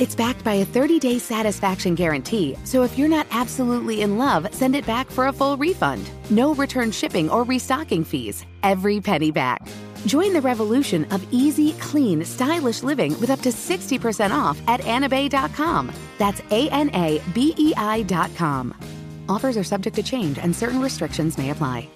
It's backed by a 30 day satisfaction guarantee, so if you're not absolutely in love, send it back for a full refund. No return shipping or restocking fees. Every penny back. Join the revolution of easy, clean, stylish living with up to 60% off at anabei.com. That's A N A B E I.com. Offers are subject to change and certain restrictions may apply.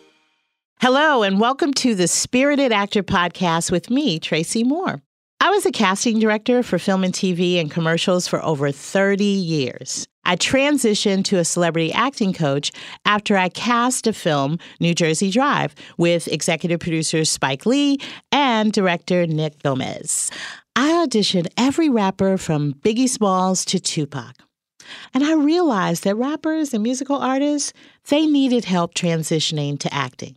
Hello, and welcome to the Spirited Actor Podcast with me, Tracy Moore. I was a casting director for film and TV and commercials for over 30 years. I transitioned to a celebrity acting coach after I cast a film, New Jersey Drive, with executive producer Spike Lee and director Nick Gomez. I auditioned every rapper from Biggie Smalls to Tupac. And I realized that rappers and musical artists, they needed help transitioning to acting.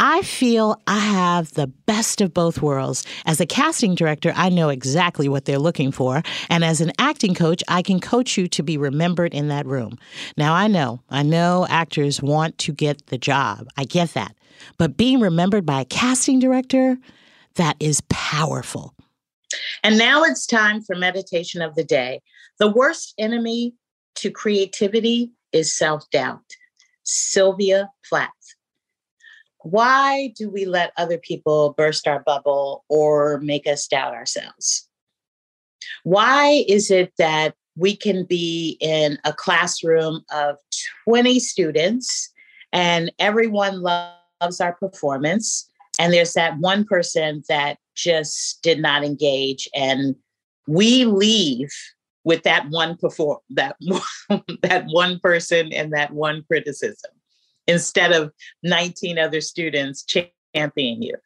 I feel I have the best of both worlds. As a casting director, I know exactly what they're looking for. And as an acting coach, I can coach you to be remembered in that room. Now, I know, I know actors want to get the job. I get that. But being remembered by a casting director, that is powerful. And now it's time for meditation of the day. The worst enemy to creativity is self doubt. Sylvia Plath. Why do we let other people burst our bubble or make us doubt ourselves? Why is it that we can be in a classroom of 20 students and everyone loves our performance. And there's that one person that just did not engage. And we leave with that one perform that that one person and that one criticism instead of 19 other students championing you.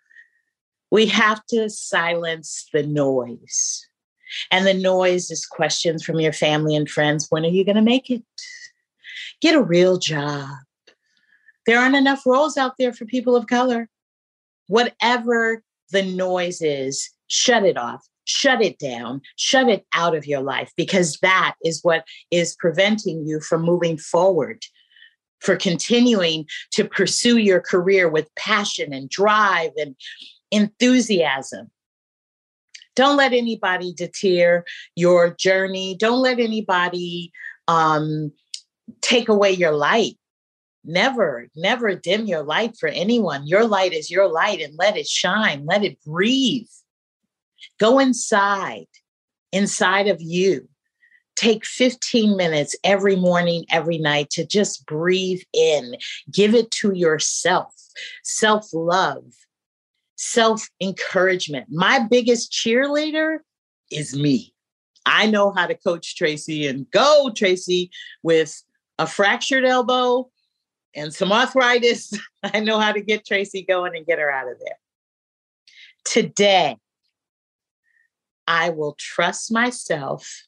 We have to silence the noise. And the noise is questions from your family and friends. When are you going to make it? Get a real job. There aren't enough roles out there for people of color. Whatever the noise is, shut it off, shut it down, shut it out of your life, because that is what is preventing you from moving forward, for continuing to pursue your career with passion and drive and enthusiasm. Don't let anybody deter your journey. Don't let anybody um, take away your light Never, never dim your light for anyone. Your light is your light and let it shine, let it breathe. Go inside, inside of you. Take 15 minutes every morning, every night to just breathe in. Give it to yourself. Self love, self encouragement. My biggest cheerleader is me. I know how to coach Tracy and go, Tracy, with a fractured elbow and some arthritis. I know how to get Tracy going and get her out of there. Today, I will trust myself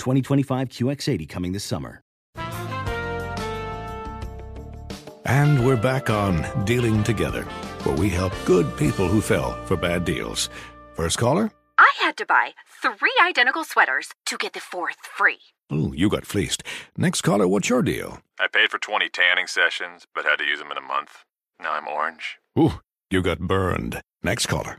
2025 QX80 coming this summer. And we're back on Dealing Together, where we help good people who fell for bad deals. First caller? I had to buy three identical sweaters to get the fourth free. Ooh, you got fleeced. Next caller, what's your deal? I paid for 20 tanning sessions, but had to use them in a month. Now I'm orange. Ooh, you got burned. Next caller.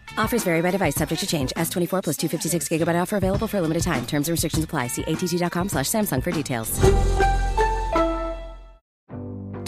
Offers vary by device, subject to change. S24 plus 256 gigabyte offer available for a limited time. Terms and restrictions apply. See att.com slash Samsung for details.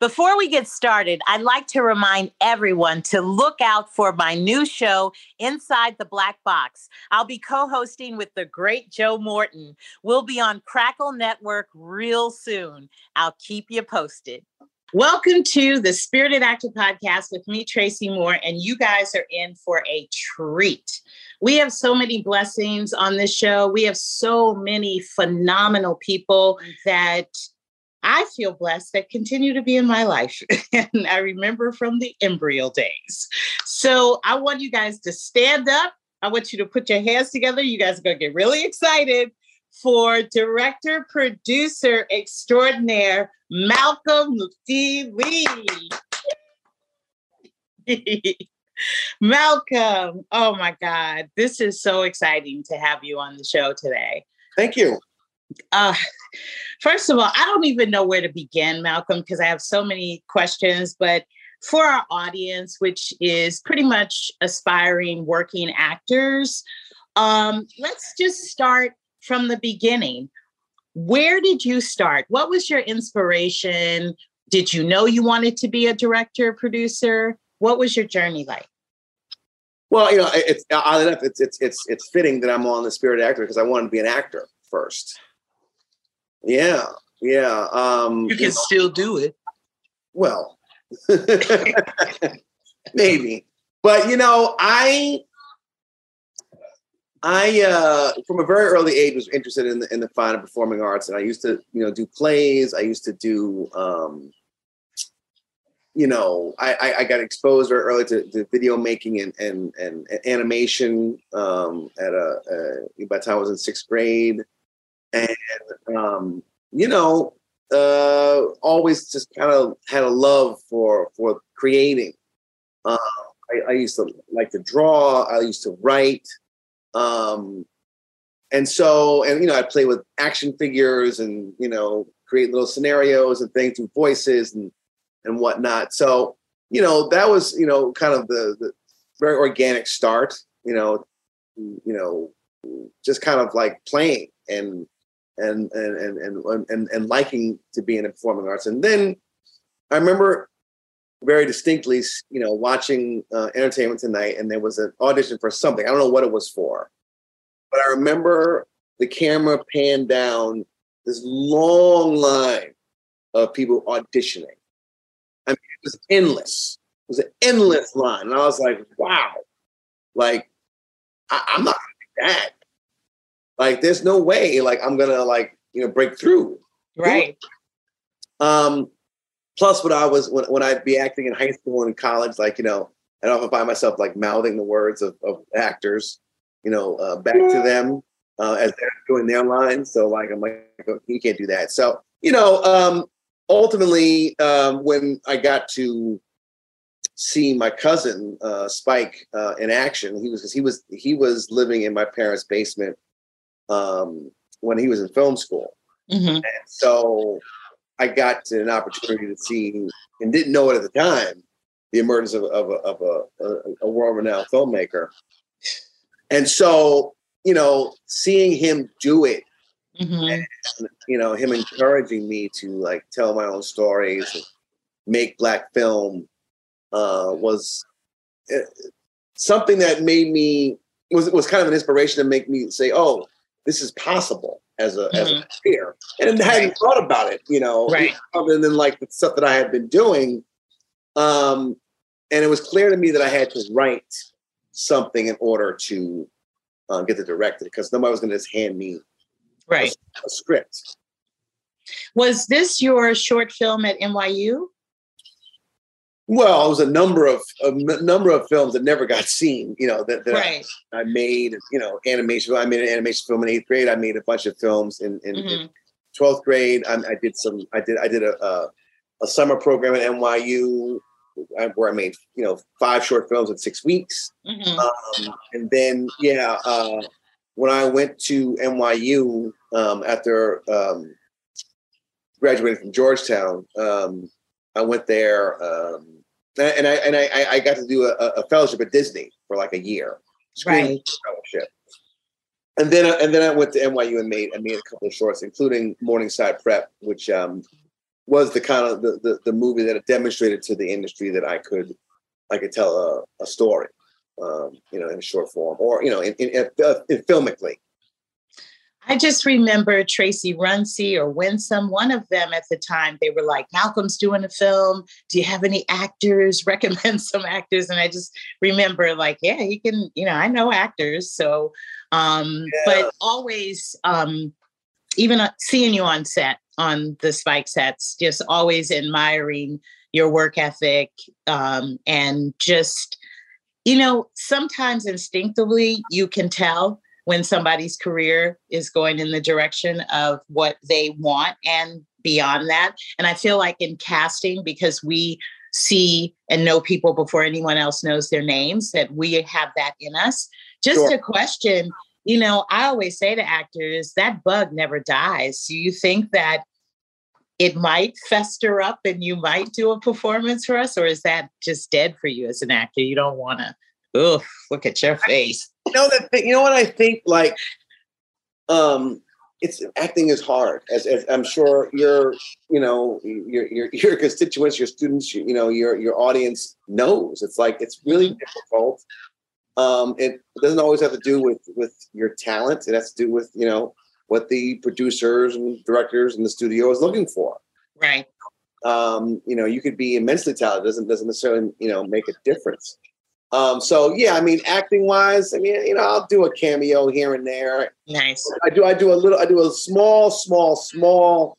Before we get started, I'd like to remind everyone to look out for my new show, Inside the Black Box. I'll be co hosting with the great Joe Morton. We'll be on Crackle Network real soon. I'll keep you posted. Welcome to the Spirited Actor Podcast with me, Tracy Moore, and you guys are in for a treat. We have so many blessings on this show. We have so many phenomenal people that I feel blessed that continue to be in my life. and I remember from the embryo days. So I want you guys to stand up. I want you to put your hands together. You guys are going to get really excited for director producer extraordinaire Malcolm D. Lee. Malcolm, oh my God, this is so exciting to have you on the show today. Thank you. Uh, first of all, I don't even know where to begin, Malcolm, because I have so many questions. But for our audience, which is pretty much aspiring working actors, um, let's just start from the beginning. Where did you start? What was your inspiration? Did you know you wanted to be a director, producer? What was your journey like? Well, you know, it's enough. It's it's it's it's fitting that I'm on the Spirit Actor because I wanted to be an actor first. Yeah, yeah. Um, you can you know, still do it. Well, maybe, but you know, I I uh, from a very early age was interested in the in the fine and performing arts, and I used to you know do plays. I used to do um, you know I, I got exposed very early to, to video making and and, and animation um, at a, uh, by the time I was in sixth grade, and um, you know uh, always just kind of had a love for for creating. Uh, I, I used to like to draw. I used to write. Um, and so, and you know, I play with action figures and you know, create little scenarios and things through voices and and whatnot. So, you know, that was you know kind of the, the very organic start. You know, you know, just kind of like playing and and and and and and, liking to be in performing arts. And then I remember very distinctly, you know, watching uh, Entertainment Tonight, and there was an audition for something. I don't know what it was for, but I remember the camera panned down this long line of people auditioning. I mean, it was endless. It was an endless line, and I was like, "Wow!" Like, I, am not gonna do that. Like, there's no way. Like, I'm gonna like you know break through. Right. Um, plus when I was when, when I'd be acting in high school and college, like you know, I'd often find myself like mouthing the words of, of actors, you know, uh, back to them uh, as they're doing their lines. So like I'm like, you can't do that. So you know, um, ultimately, um, when I got to see my cousin uh, Spike uh, in action, he was he was he was living in my parents' basement um, when he was in film school. Mm-hmm. And so I got an opportunity to see and didn't know it at the time the emergence of, of, a, of a, a, a world renowned filmmaker. And so, you know, seeing him do it, mm-hmm. and, you know, him encouraging me to like tell my own stories and make black film uh, was uh, something that made me was was kind of an inspiration to make me say, "Oh, this is possible." as a mm-hmm. as a mm-hmm. career, and hadn't right. thought about it, you know, right. other than like the stuff that I had been doing. Um, and it was clear to me that I had to write something in order to uh, get the director because nobody was going to just hand me right a, a script. Was this your short film at NYU? Well, it was a number of a number of films that never got seen. You know that, that right. I, I, made. You know, animation. I made an animation film in eighth grade. I made a bunch of films in in, mm-hmm. in 12th grade. I, I, did some. I did. I did a, a, a summer program at NYU where I made you know five short films in six weeks. Mm-hmm. Um, and then yeah, uh, when I went to NYU um, after um, graduating from Georgetown, um, I went there. Um, and I and I I got to do a, a fellowship at Disney for like a year, right? Fellowship. And then and then I went to NYU and made I made a couple of shorts, including Morningside Prep, which um, was the kind of the, the, the movie that demonstrated to the industry that I could I could tell a, a story, um, you know, in short form or you know, in, in, in, in filmically. I just remember Tracy Runcie or Winsome, one of them at the time, they were like, Malcolm's doing a film. Do you have any actors? Recommend some actors. And I just remember, like, yeah, he can, you know, I know actors. So, um, yeah. but always, um, even uh, seeing you on set, on the Spike sets, just always admiring your work ethic um, and just, you know, sometimes instinctively you can tell when somebody's career is going in the direction of what they want and beyond that. And I feel like in casting, because we see and know people before anyone else knows their names, that we have that in us. Just sure. a question, you know, I always say to actors, that bug never dies. Do you think that it might fester up and you might do a performance for us, or is that just dead for you as an actor? You don't want to, oh, look at your face. You know that thing, you know what I think? Like, um, it's acting is hard as, as i'm sure your you know your, your your constituents your students you know your your audience knows. It's like it's really mm-hmm. difficult. Um it doesn't always have to do with with your talent. It has to do with you know what the producers and directors in the studio is looking for. Right. Um you know you could be immensely talented doesn't doesn't necessarily you know make a difference um, so yeah, I mean, acting wise, I mean, you know, I'll do a cameo here and there. Nice. I do. I do a little. I do a small, small, small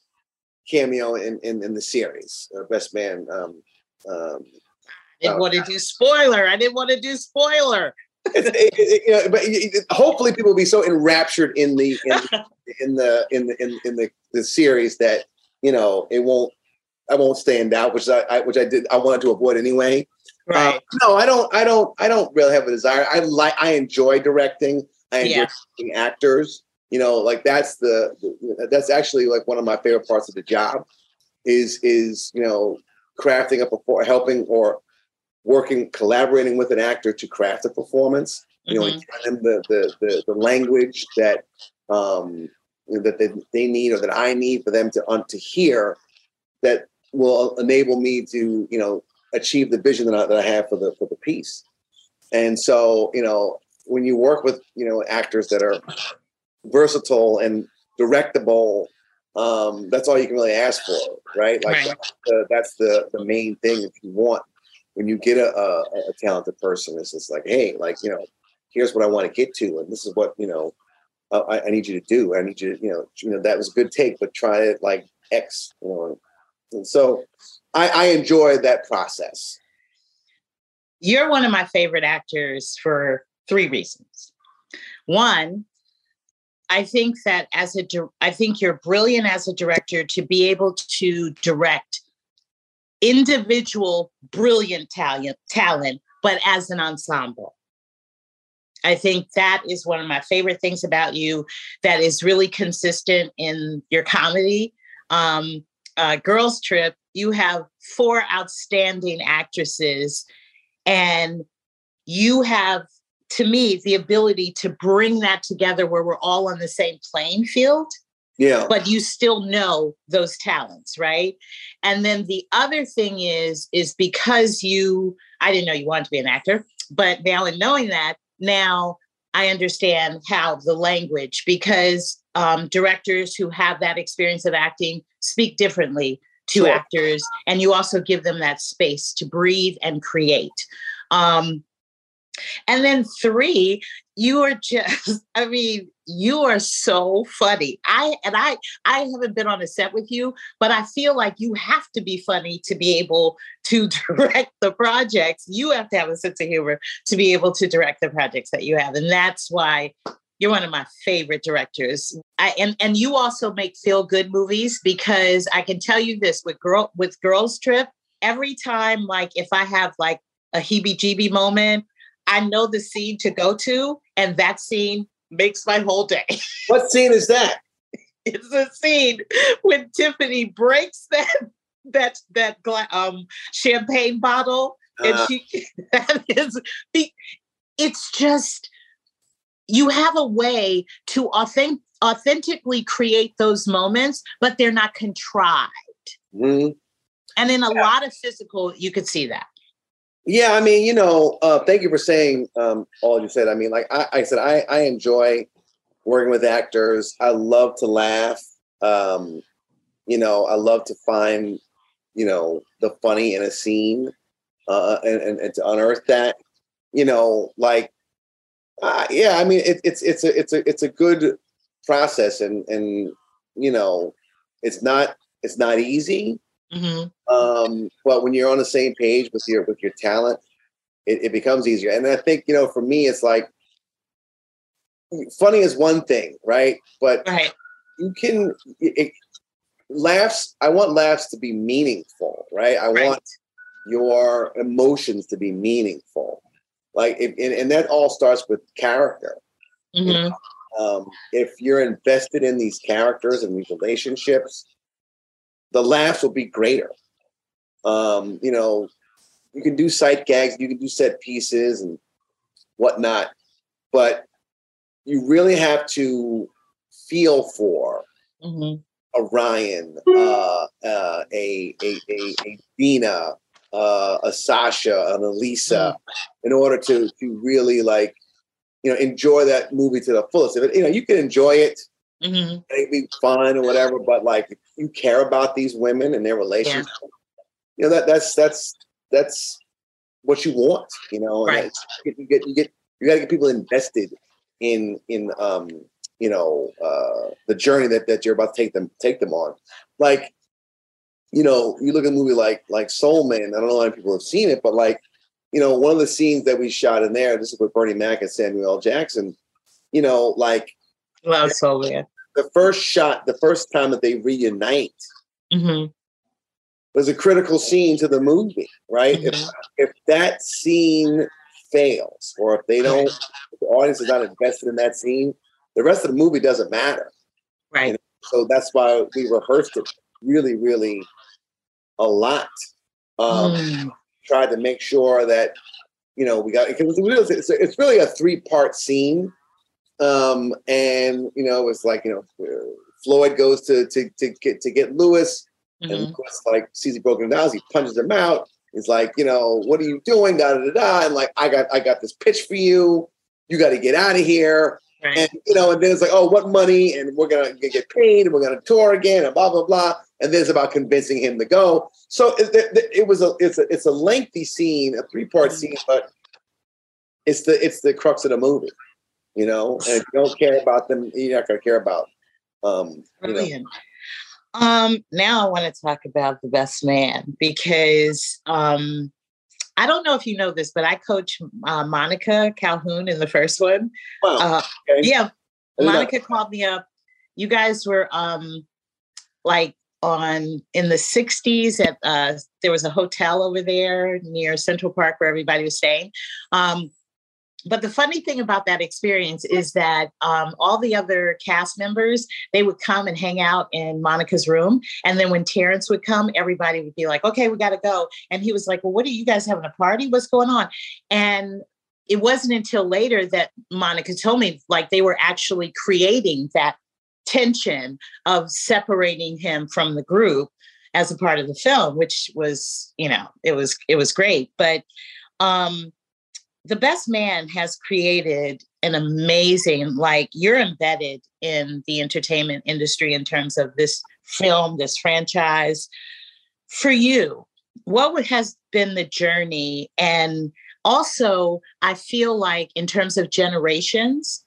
cameo in in, in the series. Uh, Best Man. Um, um, I didn't uh, want to do spoiler. I didn't want to do spoiler. it, it, you know, but hopefully, people will be so enraptured in the in, in the in the in, in the, the series that you know it won't. I won't stand out, which I, I which I did. I wanted to avoid anyway. Right. Uh, no, I don't. I don't. I don't really have a desire. I like. I enjoy directing. I enjoy yeah. actors. You know, like that's the, the. That's actually like one of my favorite parts of the job. Is is you know crafting a perform, helping or working, collaborating with an actor to craft a performance. You mm-hmm. know, them the, the the the language that um that they, they need or that I need for them to um, to hear that will enable me to you know achieve the vision that I, that I have for the for the piece. And so, you know, when you work with you know actors that are versatile and directable, um, that's all you can really ask for, right? Like right. That's, the, that's the the main thing if you want when you get a, a, a talented person. It's just like, hey, like you know, here's what I want to get to, and this is what you know uh, I, I, need you to do. I need you to, you know, you know, that was a good take, but try it like X, you know. And so I, I enjoy that process. You're one of my favorite actors for three reasons. One, I think that as a, I think you're brilliant as a director to be able to direct individual brilliant talent, talent, but as an ensemble. I think that is one of my favorite things about you that is really consistent in your comedy. Um, uh, Girls Trip you have four outstanding actresses and you have to me the ability to bring that together where we're all on the same playing field yeah. but you still know those talents right? And then the other thing is is because you i didn't know you wanted to be an actor but now in knowing that now i understand how the language because um, directors who have that experience of acting speak differently to sure. actors and you also give them that space to breathe and create. Um, and then three you are just i mean you are so funny. I and i i haven't been on a set with you but i feel like you have to be funny to be able to direct the projects. You have to have a sense of humor to be able to direct the projects that you have and that's why you're one of my favorite directors. I, and and you also make feel good movies because I can tell you this with girl with Girls Trip. Every time, like if I have like a heebie-jeebie moment, I know the scene to go to, and that scene makes my whole day. What scene is that? it's a scene when Tiffany breaks that that that gla- um champagne bottle, and uh. she that is it's just you have a way to authentic, authentically create those moments, but they're not contrived. Mm-hmm. And in a yeah. lot of physical, you could see that. Yeah, I mean, you know, uh, thank you for saying um, all you said. I mean, like I, I said, I, I enjoy working with actors. I love to laugh. Um, you know, I love to find, you know, the funny in a scene uh, and, and, and to unearth that. You know, like uh, yeah, I mean, it, it's it's a it's a it's a good process, and and you know, it's not it's not easy. Mm-hmm. Um, but when you're on the same page with your with your talent, it, it becomes easier. And I think you know, for me, it's like funny is one thing, right? But right. you can it, laughs. I want laughs to be meaningful, right? I Right. want your emotions to be meaningful, like, and, and that all starts with character. Mhm. Um, if you're invested in these characters and these relationships, the laughs will be greater. Um, you know, you can do sight gags, you can do set pieces and whatnot, but you really have to feel for Mhm. a Ryan, uh, uh, a, a, a, a Dina, uh, a Sasha, an Elisa, in order to to really like, you know, enjoy that movie to the fullest. If it, you know, you can enjoy it, Mhm. it be fun or whatever, but like, if you care about these women and their relationship. You know that that's that's that's what you want. You know, Right. you get you get you get you got to get people invested in in um you know uh the journey that that you're about to take them take them on like you know you look at a movie like like Soul Men i don't know how many people have seen it but like you know one of the scenes that we shot in there this is with bernie mac and samuel L. jackson you know like Soul Men. the first shot the first time that they reunite hmm was a critical scene to the movie right if, if that scene fails or if they don't if the audience is not invested in that scene the rest of the movie doesn't matter Right. so that's why we rehearsed it really really a lot um Mm. tried to make sure that you know we got it's, really- it's, really a three part scene um and you know it's like you know floyd goes to to to get to get lewis and Mhm. of course like sees he broken down he punches him out he's like you know what are you doing da da da da and like i got i got this pitch for you you got to get out of here Right. and you know, and then it's like, oh, what money? And we're gonna get paid, and we're gonna tour again, and blah blah blah. And then it's about convincing him to go. So it, it, it was a it's a it's a lengthy scene, a three part scene, but it's the it's the crux of the movie, you know. And if you don't care about them, you're not gonna care about, um, you know. Brilliant. Um, now I want to talk about the best man because um, I don't know if you know this, but I coach uh, Monica Calhoun in the first one. Wow. Uh, Okay. yeah, I did not- Monica called me up. You guys were um, like on in the 60s at uh, there was a hotel over there near Central Park where everybody was staying. Um, but the funny thing about that experience is that um, all the other cast members they would come and hang out in monica's room and then when terrence would come everybody would be like okay we got to go. And he was like well what are you guys having a party? What's going on? And it wasn't until later that monica told me like they were actually creating that tension of separating him from the group as a part of the film which was you know it was it was great. But um the best man has created an amazing like you're embedded in the entertainment industry in terms of this film this franchise. For you what has been the journey? And also i feel like in terms of generations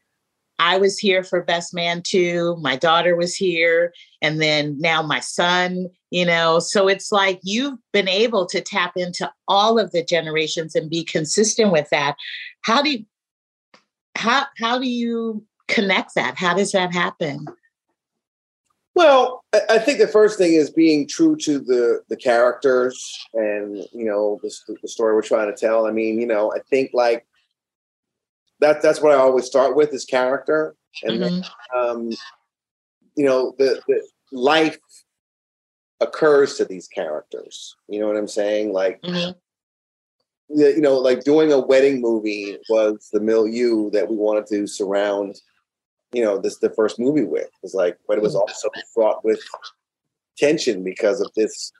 i was here for best man too my daughter was here and then now my son you know? So it's like you've been able to tap into all of the generations and be consistent with that. How do you how how do you connect that? How does that happen? Well, I, think the first thing is being true to the the characters and you know the, the story we're trying to tell. I mean, you know, I think like that that's what I always start with is character, and then, um, you know the the life occurs to these characters. You know what I'm saying? Like Mhm. you know, like doing a wedding movie was the milieu that we wanted to surround, you know, this the first movie with. It was like, but it was also fraught with tension because of this,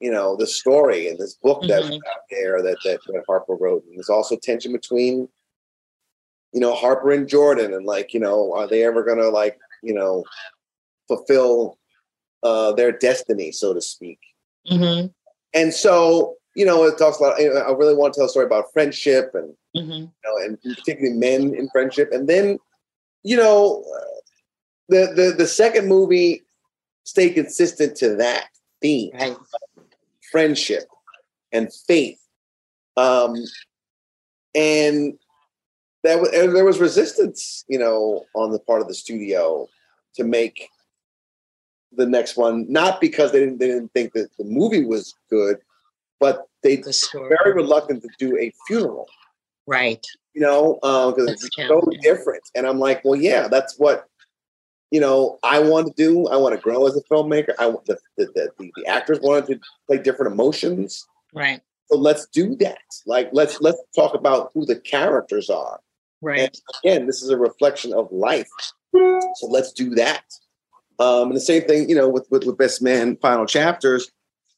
you know, the story and this book that was Mhm. out there that, that that Harper wrote. And there's also tension between, you know, Harper and Jordan, and like, you know, are they ever gonna like, you know, fulfill uh their destiny, so to speak? Mhm. and so you know it talks you know, i really want to tell a story about friendship and Mhm. you know and particularly men in friendship and then you know uh, the the the second movie stay consistent to that theme Right. friendship and faith um and that was, there was resistance, you know, on the part of the studio to make the next one, not because they didn't they didn't think that the movie was good, but they the were very reluctant to do a funeral. Right. You know, because uh, it's so different. And I'm like, well, yeah, that's what you know I want to do. I want to grow as a filmmaker. I want the the, the, the actors wanted to play different emotions. Right. So let's do that. Like let's let's talk about who the characters are. Right. And again, this is a reflection of life. So let's do that. Um, and the same thing, you know, with, with, with Best Man Final Chapters,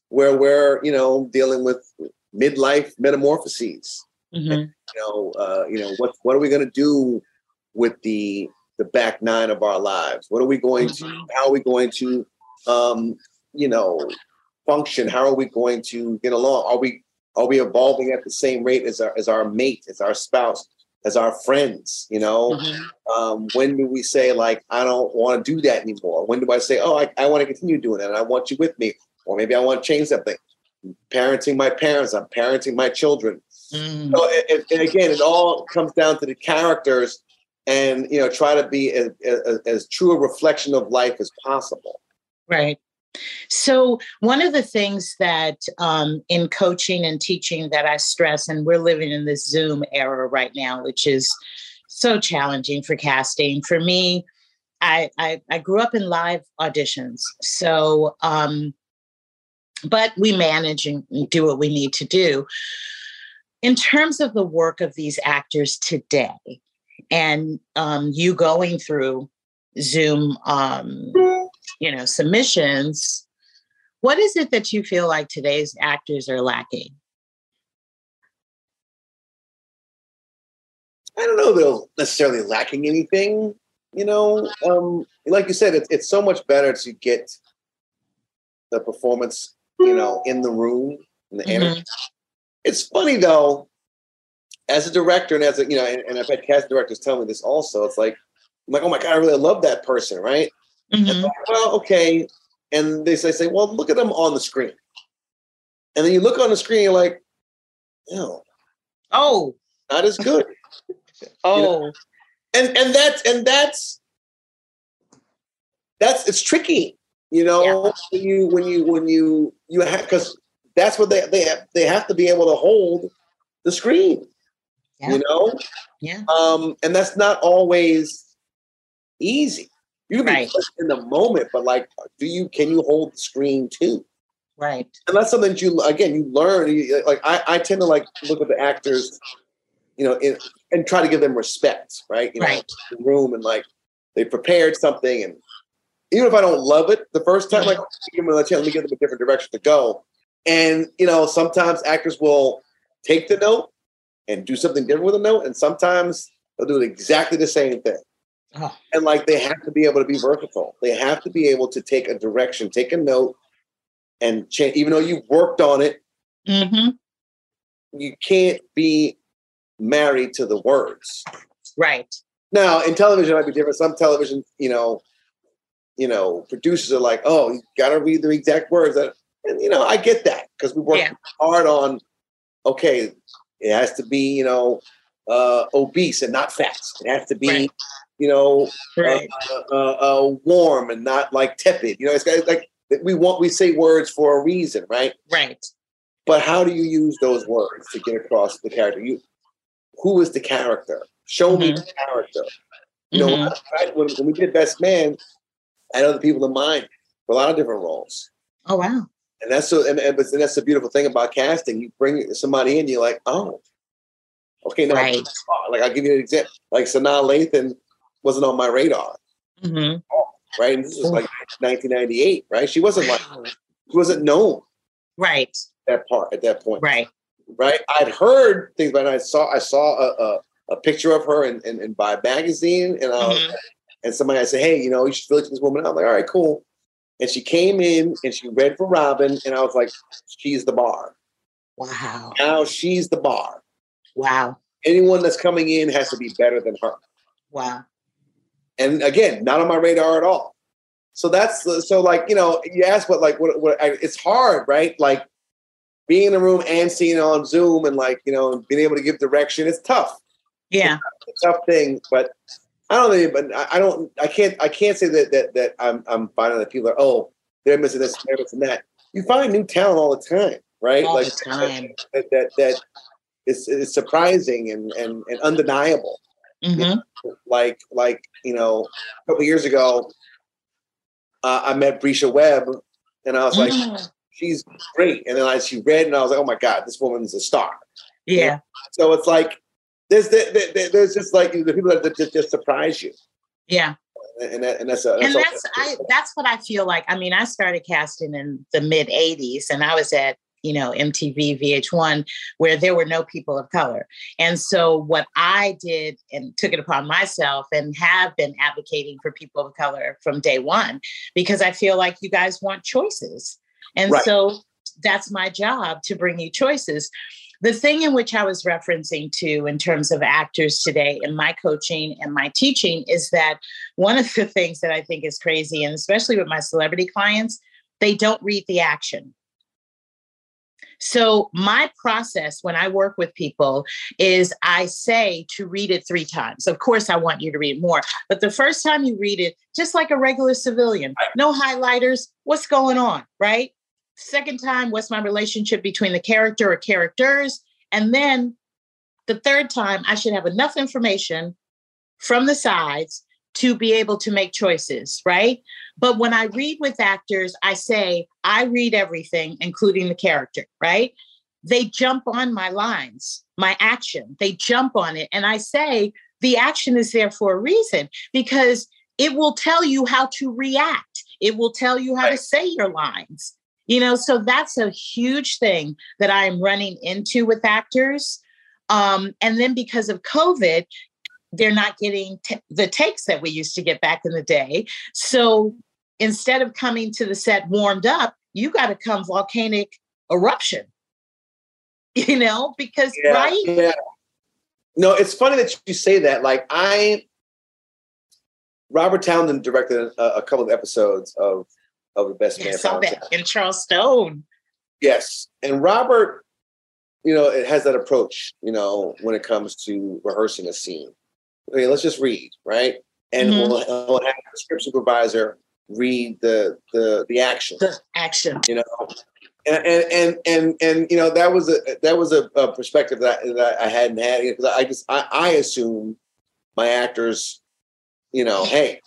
where we're, you know, dealing with midlife metamorphoses. Mm-hmm. And, you know, uh, you know, what what are we going to do with the the back nine of our lives? What are we going mm-hmm. to? How are we going to, um, you know, function? How are we going to get along? Are we are we evolving at the same rate as our as our mate, as our spouse? As our friends you know? Mm-hmm. um, when do we say like i don't want to do that anymore when do i say oh i, I want to continue doing it and i want you with me or maybe i want to change something? Parenting my parents i'm parenting my children. Mm. so it, it, and again it all comes down to the characters and you know try to be as, as, as true a reflection of life as possible. Right so, one of the things that um, in coaching and teaching that I stress, and we're living in this Zoom era right now, which is so challenging for casting. For me, I, I, I grew up in live auditions. So, um, but we manage and do what we need to do. In terms of the work of these actors today, and um, you going through Zoom um, you know submissions what is it that you feel like today's actors are lacking? I don't know they're necessarily lacking anything you know um like you said it's, it's so much better to get the performance you know in the room and the Mm-hmm. energy. It's funny though as a director and as a you know and, and i've had cast directors tell me this also it's like i'm like oh my god i really love that person right Mm-hmm. like, well, okay. And they say, say, well, look at them on the screen. And then you look on the screen, you're like, no, oh, not as good. oh, You know? and and that's and that's that's it's tricky, you know. Yeah. When you when you when you you have because that's what they they have, they have to be able to hold the screen, Yeah. you know. yeah, Um, and that's not always easy. You can be Right. pushed in the moment, but like, do you can you hold the screen too? right, And that's something that you again you learn. You, like I, I tend to like look at the actors, you know, in, and try to give them respect, right? You know, Right. in the room and like they prepared something, and even if I don't love it the first time, like give them a chance, let me give them a different direction to go. And you know, sometimes actors will take the note and do something different with the note, and sometimes they'll do exactly the same thing. Oh. And like they have to be able to be vertical. They have to be able to take a direction, take a note, and change. Even though you've worked on it, mm-hmm. you can't be married to the words. right, Now, in television, it might be different. Some television, you know, you know, producers are like, "Oh, you got to read the exact words." And you know, I get that because we work Yeah. hard on. Okay, it has to be, you know, uh, obese and not fat. It has to be, Right. You know, right, uh, uh, uh, warm and not like tepid. You know, it's like we want we say words for a reason, right? right, But how do you use those words to get across the character? You, who is the character? Show me the character. You know, Mhm. I- when, when we did Best Man, I had other people in mind for a lot of different roles, oh wow, and that's so. And, and, but that's the beautiful thing about casting. You bring somebody in, you're like, oh, okay, now Right. like I'll give you an example. Like Sanaa Lathan wasn't on my radar, mm-hmm. right? And this was like 1998, right? She wasn't like she wasn't known right, that part at that point. right, right? I'd heard things, but I saw I saw a, a, a picture of her in, in, in by magazine, and I was, Mhm. and somebody I said, "Hey, you know, you should really check this woman. I'm like, "All right, cool." And she came in and she read for Robin, and I was like, "She's the bar. wow, Now she's the bar. wow, Anyone that's coming in has to be better than her." wow, And again, not on my radar at all. So that's so like you know you ask what like what what I, it's hard right like being in the room and seeing on Zoom and like you know being able to give direction it's tough Yeah, it's a tough thing, but I don't know. But I, I don't. I can't. I can't say that that that I'm I'm finding that people are oh they're missing this, they're missing that. You find new talent all the time, right? All like the time. that that that is, is surprising and and, and undeniable. Hmm Like like you know, a couple years ago, uh, I met Bresha Webb, and I was like, Mm. she's great. And then I she read, and I was like, oh my god, this woman's a star. Yeah. So it's like there's there, there- there's just like the people that just, just surprise you, Yeah. and that, and that's a, and that's I that's what I feel like. I mean, I started casting in the mid '80s, and I was at you know MTV, VH1, where there were no people of color. And so what I did and took it upon myself, and have been advocating for people of color from day one, because I feel like you guys want choices, and Right. so that's my job to bring you choices. The thing in which I was referencing to in terms of actors today in my coaching and my teaching is that one of the things that I think is crazy, and especially with my celebrity clients, they don't read the action. So, my process when I work with people is I say to read it three times. Of course, I want you to read more, but the first time you read it, just like a regular civilian, no highlighters, what's going on, right? Second time, what's my relationship between the character or characters? And then the third time, I should have enough information from the sides to be able to make choices, right? But when I read with actors, I say, I read everything, including the character, right? They jump on my lines, my action, they jump on it. And I say, the action is there for a reason because it will tell you how to react, it will tell you how to say your lines. You know, so that's a huge thing that I'm running into with actors. Um, and then because of COVID, they're not getting t- the takes that we used to get back in the day. So instead of coming to the set warmed up, you got to come volcanic eruption. You know, because yeah, right? yeah. No, it's funny that you say that. Like I, Robert Townsend directed a, a couple of episodes of of the Best I Man. that in Charles Stone. Yes, and Robert, you know, it has that approach. You know, when it comes to rehearsing a scene. Okay, let's just read, right? And Mhm. we'll, we'll have the script supervisor read the the the action. The action. You know, and and and and, and you know that was a that was a, a perspective that, that I hadn't had because I just I, I assume my actors, you know, hey,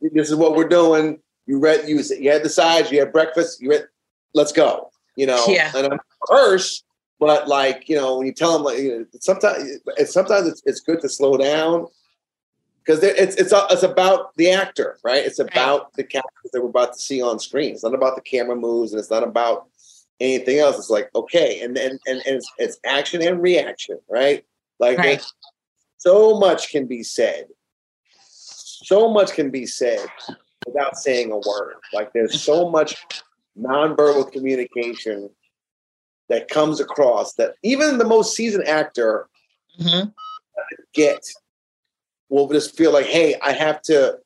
this is what we're doing. You read you you had the sides, you had breakfast, you read, let's go. You know, Yeah. and I'm rehearse, but like you know when you tell them like you know, sometimes it's sometimes it's, it's good to slow down because it's it's uh, it's about the actor, right? It's about the characters that we're about to see on screen. It's not about the camera moves, and it's not about anything else. It's like okay, and and and, and it's, it's action and reaction, right? Like Right. so much can be said. So much can be said without saying a word. Like there's so much nonverbal communication that comes across that even the most seasoned actor Mhm. get will just feel like, hey, I have to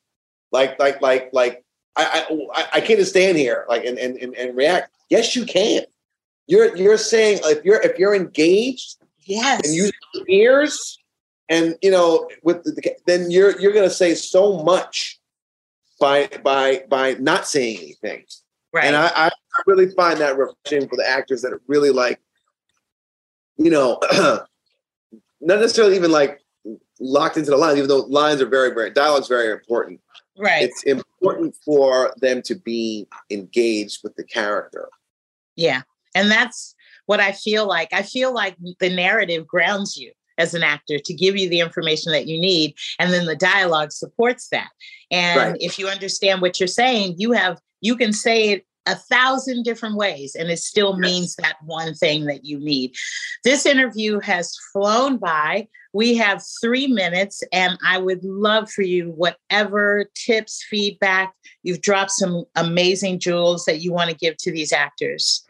like like like like I I, I can't just stand here like and, and and and react. Yes, you can. You're you're saying if you're if you're engaged yes and use ears and you know with the, then you're you're gonna say so much by by by not saying anything. Right. And I, I really find that refreshing for the actors that are really like, you know, not necessarily even like locked into the lines, even though lines are very, very dialogue's very important. Right. It's important for them to be engaged with the character. Yeah. And that's what I feel like. I feel like the narrative grounds you as an actor to give you the information that you need. And then the dialogue supports that. And Right. if you understand what you're saying, you have, you can say it a thousand different ways and it still means that one thing that you need. This interview has flown by. We have three minutes, and I would love for you, whatever tips, feedback, you've dropped some amazing jewels that you want to give to these actors.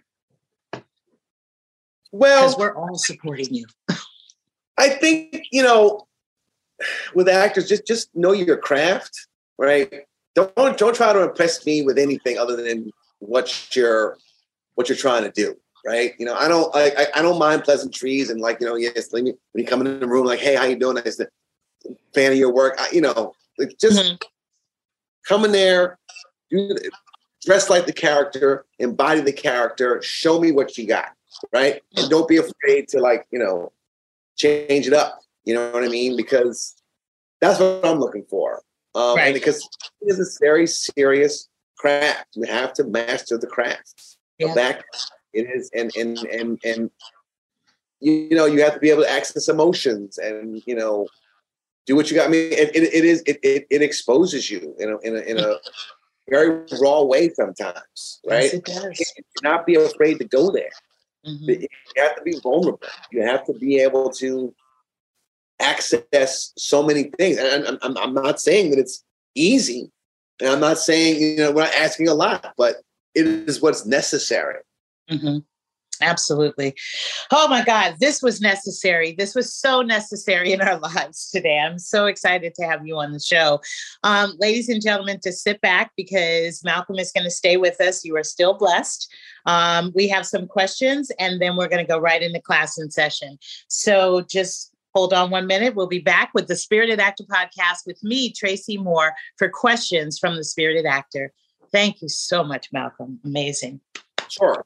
Well, because we're all supporting you. I think you know, with actors, just just know your craft, right? Don't don't try to impress me with anything other than what you're what you're trying to do. right? You know, I don't I, I don't mind pleasantries and like you know, yes, when you come in the room, like, hey, how you doing? Nice to fan of your work. I, you know, like just mm-hmm. come in there, do, dress like the character, embody the character, show me what you got, right? And don't be afraid to like you know change it up. You know what I mean? Because that's what I'm looking for. Um, right. Because it is a very serious craft, you have to master the craft. Yeah. That it is, and and and and you know you have to be able to access emotions and you know do what you got. I mean, it, it, it is it, it, it exposes you in a in a, in a very raw way sometimes, right? Yes, it does. Not be afraid to go there. Mm-hmm. You have to be vulnerable. You have to be able to access so many things. And I'm, I'm not saying that it's easy. And I'm not saying, you know, we're not asking a lot, but it is what's necessary. Mm-hmm. Absolutely. Oh my God, this was necessary. This was so necessary in our lives today. I'm so excited to have you on the show. Um, ladies and gentlemen, to sit back because Malcolm is going to stay with us. You are still blessed. Um, we have some questions and then we're going to go right into class and session. So just hold on one minute. We'll be back with the Spirited Actor podcast with me, Tracy Moore, for questions from the Spirited Actor. Thank you so much, Malcolm. Amazing. Sure.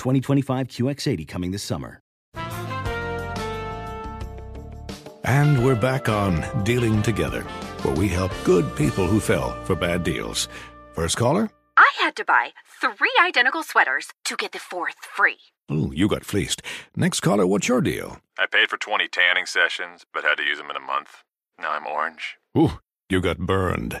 2025 QX80 coming this summer. And we're back on Dealing Together, where we help good people who fell for bad deals. First caller? I had to buy three identical sweaters to get the fourth free. Ooh, you got fleeced. Next caller, what's your deal? I paid for 20 tanning sessions, but had to use them in a month. Now I'm orange. Ooh, you got burned.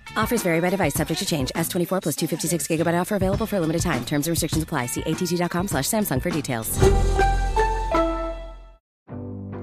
Offers vary by device, subject to change. S24 plus 256 gigabyte offer available for a limited time. Terms and restrictions apply. See att.com slash Samsung for details.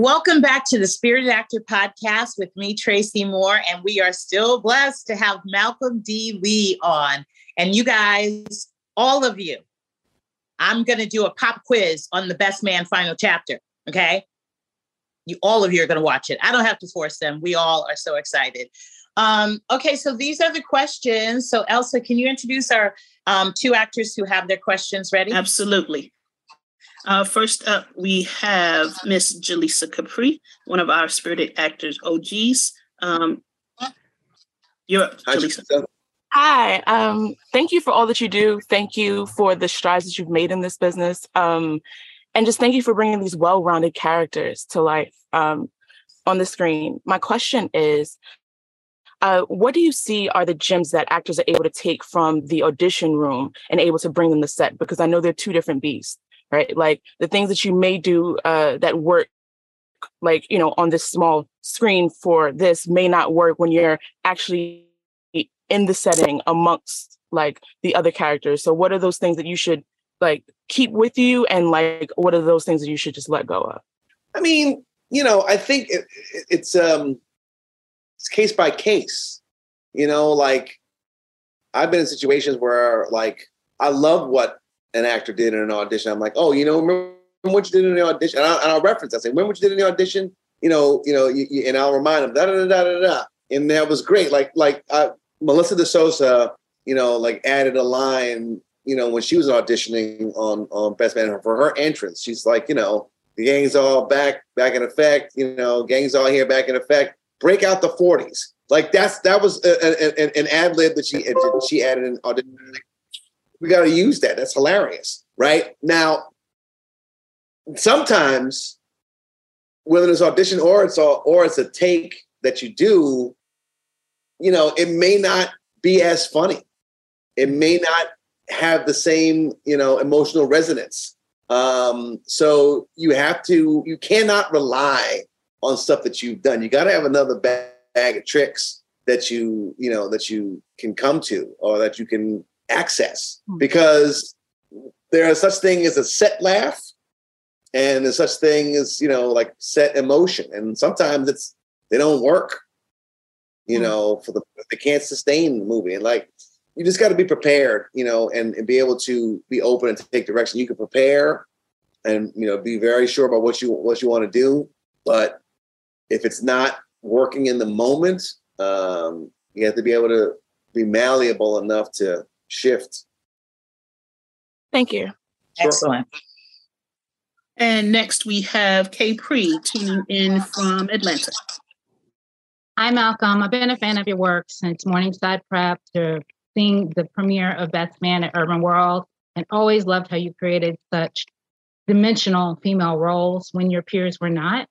Welcome back to the Spirited Actor Podcast with me, Tracy Moore, and we are still blessed to have Malcolm D. Lee on. And you guys, all of you, I'm going to do a pop quiz on the Best Man final chapter. Okay. You, all of you are going to watch it. I don't have to force them. We all are so excited. Um, okay, so these are the questions. So, Elsa, can you introduce our um, two actors who have their questions ready? Absolutely. Uh, first up, we have Miss Jaleesa Capri, one of our spirited actors OGs. Um, you're up, Jaleesa. Hi. Um, thank you for all that you do. Thank you for the strides that you've made in this business. Um, and just thank you for bringing these well-rounded characters to life um, on the screen. My question is, uh, what do you see are the gems that actors are able to take from the audition room and able to bring them to set? Because I know they're two different beasts, right? Like the things that you may do uh, that work, like you know, on this small screen for this may not work when you're actually in the setting amongst like the other characters. So, what are those things that you should like keep with you, and like what are those things that you should just let go of? I mean, you know, I think it, it's um it's case by case. You know, like I've been in situations where like I love what an actor did in an audition. I'm like, oh, you know, remember what you did in the audition? And I'll, and I'll reference. I say, remember what you did in the audition? You know, you know, you, you, and I'll remind them da da da da da. And that was great. Like like uh, Melissa De Sousa, you know, like added a line. You know, when she was auditioning on on Best Man for her entrance, she's like, you know, the gang's all back back in effect. You know, gang's all here back in effect break out the 40s. Like that's that was a, a, a, an ad lib that she she added in audition. We got to use that. That's hilarious, right? Now, sometimes whether it's audition or it's all, or it's a take that you do, you know, it may not be as funny. It may not have the same, you know, emotional resonance. Um, so you have to, you cannot rely on stuff that you've done. You got to have another bag, bag of tricks that you you know that you can come to or that you can access hmm. because there is such thing as a set laugh and there's such thing as you know like set emotion and sometimes it's they don't work you mm. know for the they can't sustain the movie and like you just got to be prepared you know and, and be able to be open and take direction you can prepare and you know be very sure about what you what you want to do but if it's not working in the moment, um, you have to be able to be malleable enough to shift. Thank you. Sure. Excellent. And next we have Kay Pre tuning in from Atlanta. Hi, Malcolm. I've been a fan of your work since Morningside Prep to seeing the premiere of Best Man at Urbanworld, and always loved how you created such dimensional female roles when your peers were not.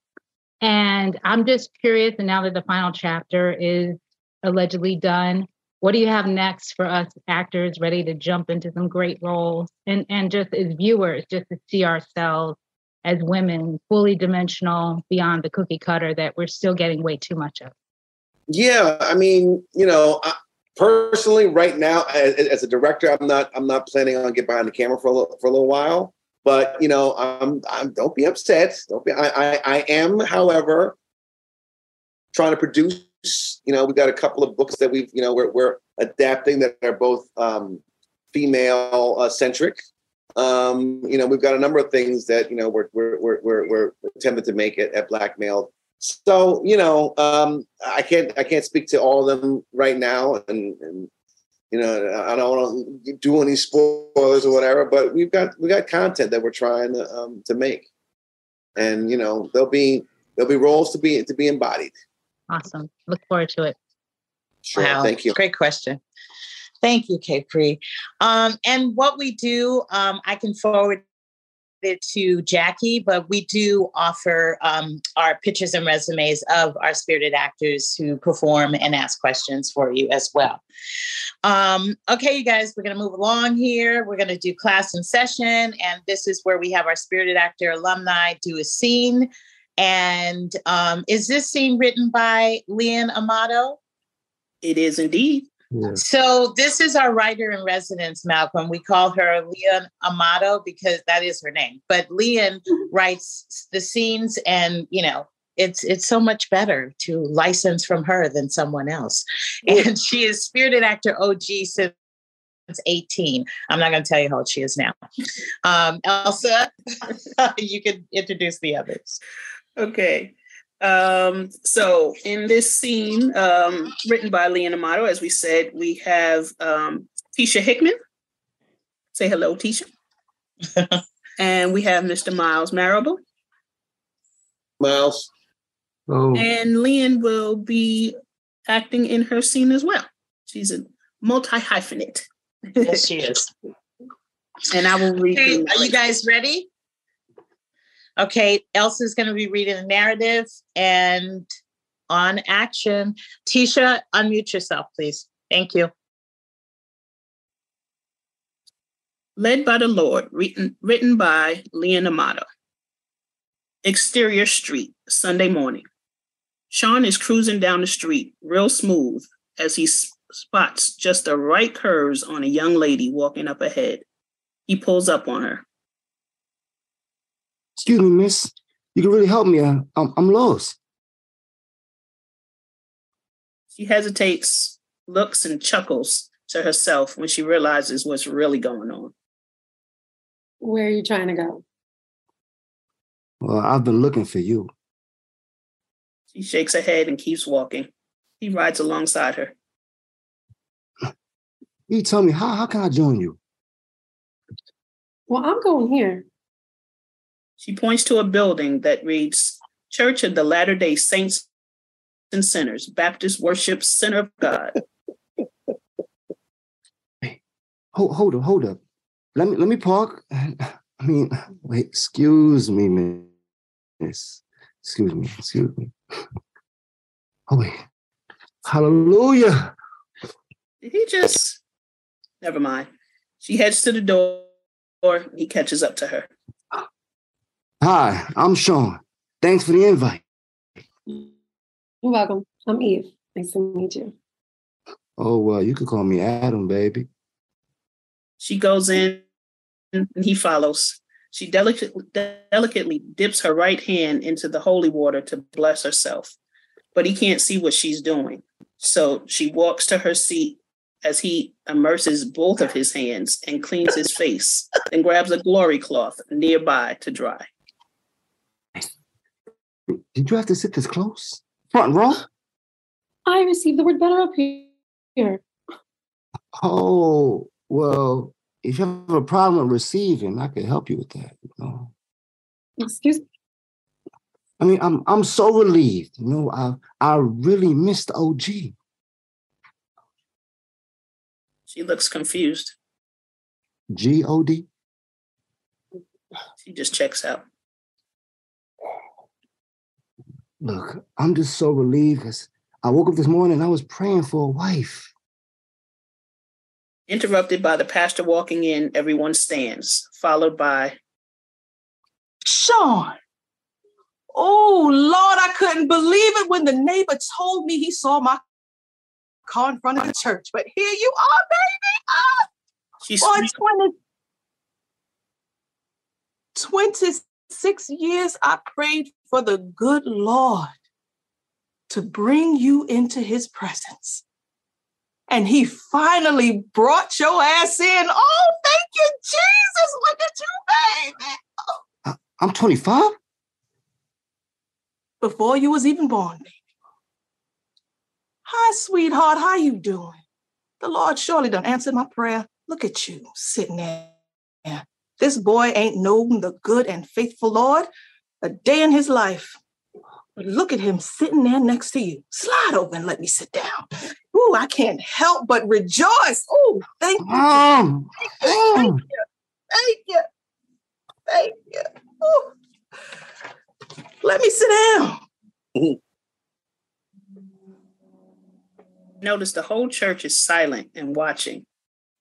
And I'm just curious, and now that the final chapter is allegedly done, what do you have next for us actors ready to jump into some great roles and, and just as viewers, just to see ourselves as women fully dimensional beyond the cookie cutter that we're still getting way too much of? Yeah, I mean, you know, I, personally, right now, as, as, a director, I'm not I'm not planning on getting behind the camera for a little, for a little while. But you know, I'm, I'm don't be upset. Don't be. I, I, I am, however, trying to produce. You know, we've got a couple of books that we've, you know, we're, we're adapting that are both um, female uh, centric. Um, you know, we've got a number of things that you know we're we're we're we're, we're attempting to make it at Black Male. So you know, um, I can't I can't speak to all of them right now, and, and you know, I don't want to do any spoilers or whatever, but we've got we got content that we're trying to um, to make, and you know, there'll be there'll be roles to be to be embodied. Awesome. Look forward to it. Sure. Wow. Thank you. Great question. Thank you, Capri. Um, and what we do, um, I can forward it to Jackie, but we do offer um, our pictures and resumes of our spirited actors who perform and ask questions for you as well. Um, okay, you guys, we're going to move along here. We're going to do class and session, and this is where we have our spirited actor alumni do a scene. And um, is this scene written by Leon Amato? It is indeed. Yeah. So this is our writer in residence, Malcolm. We call her Leon Amato because that is her name. But Leon writes the scenes, and you know, it's it's so much better to license from her than someone else. And she is spirited actor OG since 18. I'm not going to tell you how old she is now. Um, Elsa, you can introduce the others. Okay. Um, so in this scene, um, written by Leon Amato, as we said, we have um, Tisha Hickman. Say hello, Tisha. and we have Mr. Miles Marable. Miles. Oh. And Leon will be acting in her scene as well. She's a multi hyphenate. Yes, she is. and I will read. Okay, are you guys ready? Okay, Elsa's going to be reading the narrative and on action. Tisha, unmute yourself, please. Thank you. Led by the Lord, written, written by Leon Amato. Exterior street, Sunday morning. Sean is cruising down the street, real smooth, as he spots just the right curves on a young lady walking up ahead. He pulls up on her. Excuse me, miss. You can really help me. I'm, I'm lost. She hesitates, looks, and chuckles to herself when she realizes what's really going on. Where are you trying to go? Well, I've been looking for you. She shakes her head and keeps walking. He rides alongside her. You tell me, how, how can I join you? Well, I'm going here. She points to a building that reads Church of the Latter day Saints and Sinners, Baptist Worship Center of God. Hey, hold, hold up, hold up. Let me let me park. I mean, wait, excuse me, miss. Excuse me, excuse me. Oh wait. Hallelujah. Did he just never mind? She heads to the door. He catches up to her. Hi, I'm Sean. Thanks for the invite. You're welcome. I'm Eve. Nice to meet you. Oh, well, you could call me Adam, baby. She goes in and he follows. She delicately, delicately dips her right hand into the holy water to bless herself, but he can't see what she's doing. So she walks to her seat as he immerses both of his hands and cleans his face, and grabs a glory cloth nearby to dry. Did you have to sit this close? Front row? I received the word better up here. Oh, well, if you have a problem with receiving, I could help you with that. You know? Excuse me. I mean, I'm I'm so relieved. You know, I I really missed OG. She looks confused. G O D. She just checks out. Look, I'm just so relieved because I woke up this morning and I was praying for a wife. Interrupted by the pastor walking in, everyone stands, followed by Sean. Oh, Lord, I couldn't believe it when the neighbor told me he saw my car in front of the church. But here you are, baby. Ah, She's boy, 20, 26 years I prayed for the good Lord to bring you into his presence. And he finally brought your ass in. Oh, thank you, Jesus. Look at you, baby. I'm 25? Before you was even born, baby. Hi, sweetheart. How you doing? The Lord surely done answered my prayer. Look at you sitting there. This boy ain't known the good and faithful Lord a day in his life. But look at him sitting there next to you. Slide over and let me sit down. Ooh, I can't help but rejoice. Ooh, thank you. Mom. Mm. Thank you. Thank you. Thank you. Ooh. Let me sit down. Notice the whole church is silent and watching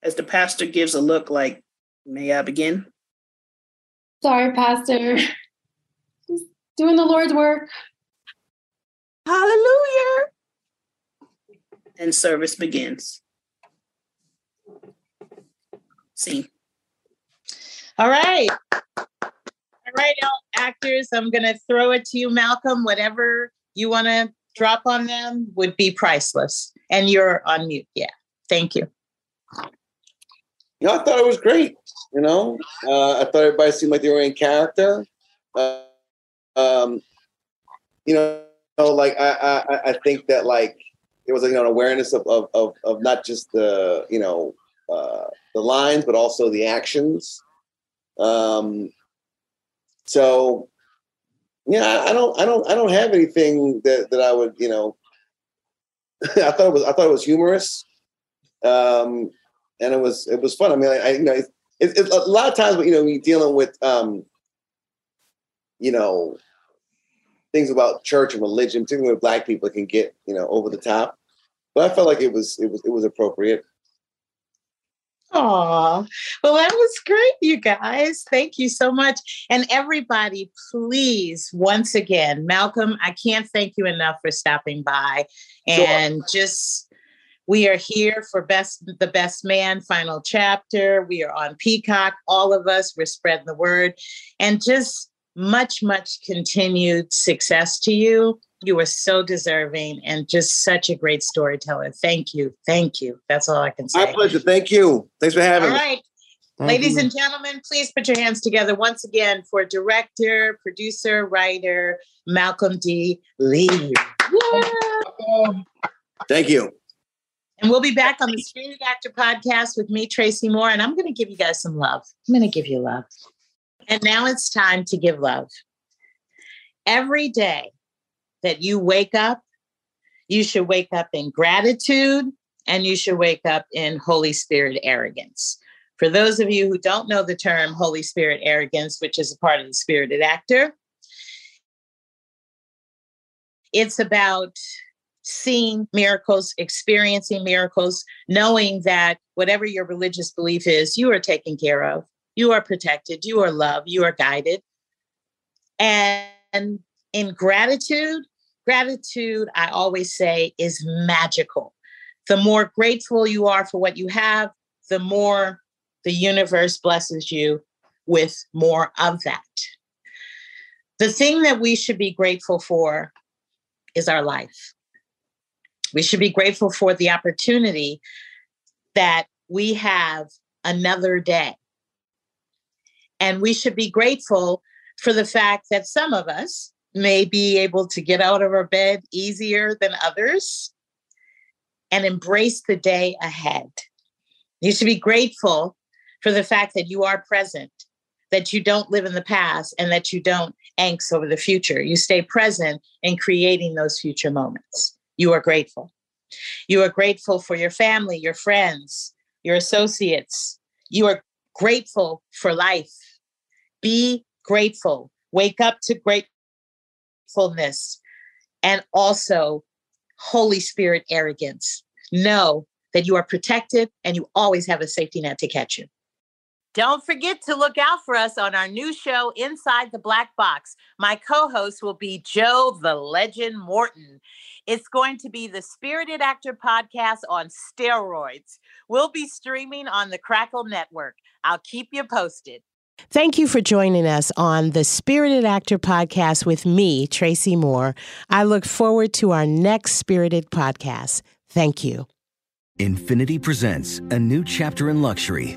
as the pastor gives a look like, May I begin? Sorry, Pastor. Just doing the Lord's work. Hallelujah. And service begins. See. All right. All right, actors, I'm going to throw it to you, Malcolm. Whatever you want to drop on them would be priceless. And you're on mute. Yeah. Thank you. You know, I thought it was great. You know, uh, I thought everybody seemed like they were in character. Uh, um, you know, like I, I, I think that like it was you know an awareness of, of of of not just the you know uh, the lines, but also the actions. Um, so yeah, I don't, I don't, I don't have anything that that I would, you know. I thought it was, I thought it was humorous, um, and it was, it was fun. I mean, I, I you know, it, it, a lot of times, you know, when you're dealing with, um, you know, things about church and religion, particularly with black people, can get, you know, over the top. But I felt like it was, it was, it was appropriate. Oh, well, that was great, you guys. Thank you so much. And everybody, please, once again, Malcolm, I can't thank you enough for stopping by and sure. just we are here for best the best man final chapter we are on peacock all of us we're spreading the word and just much much continued success to you you are so deserving and just such a great storyteller. Thank you. Thank you. That's all I can say. My pleasure. Thank you. Thanks for having all me. All right. Thank Ladies you. and gentlemen, please put your hands together once again for director, producer, writer, Malcolm D. Lee. Yeah. Thank you. And we'll be back on the Spirited Actor podcast with me, Tracy Moore, and I'm going to give you guys some love. I'm going to give you love. And now it's time to give love. Every day, that you wake up, you should wake up in gratitude and you should wake up in Holy Spirit arrogance. For those of you who don't know the term Holy Spirit arrogance, which is a part of the spirited actor, it's about seeing miracles, experiencing miracles, knowing that whatever your religious belief is, you are taken care of, you are protected, you are loved, you are guided. And in gratitude, gratitude, I always say, is magical. The more grateful you are for what you have, the more the universe blesses you with more of that. The thing that we should be grateful for is our life. We should be grateful for the opportunity that we have another day. And we should be grateful for the fact that some of us may be able to get out of our bed easier than others and embrace the day ahead. You should be grateful for the fact that you are present, that you don't live in the past, and that you don't angst over the future. You stay present in creating those future moments. You are grateful. You are grateful for your family, your friends, your associates. You are grateful for life. Be grateful. Wake up to great Fullness, and also Holy Spirit arrogance. Know that you are protected and you always have a safety net to catch you. Don't forget to look out for us on our new show, Inside the Black Box. My co host will be Joe the Legend Morton. It's going to be the Spirited Actor podcast on steroids. We'll be streaming on the Crackle Network. I'll keep you posted. Thank you for joining us on the Spirited Actor podcast with me, Tracy Moore. I look forward to our next Spirited podcast. Thank you. Infiniti presents a new chapter in luxury,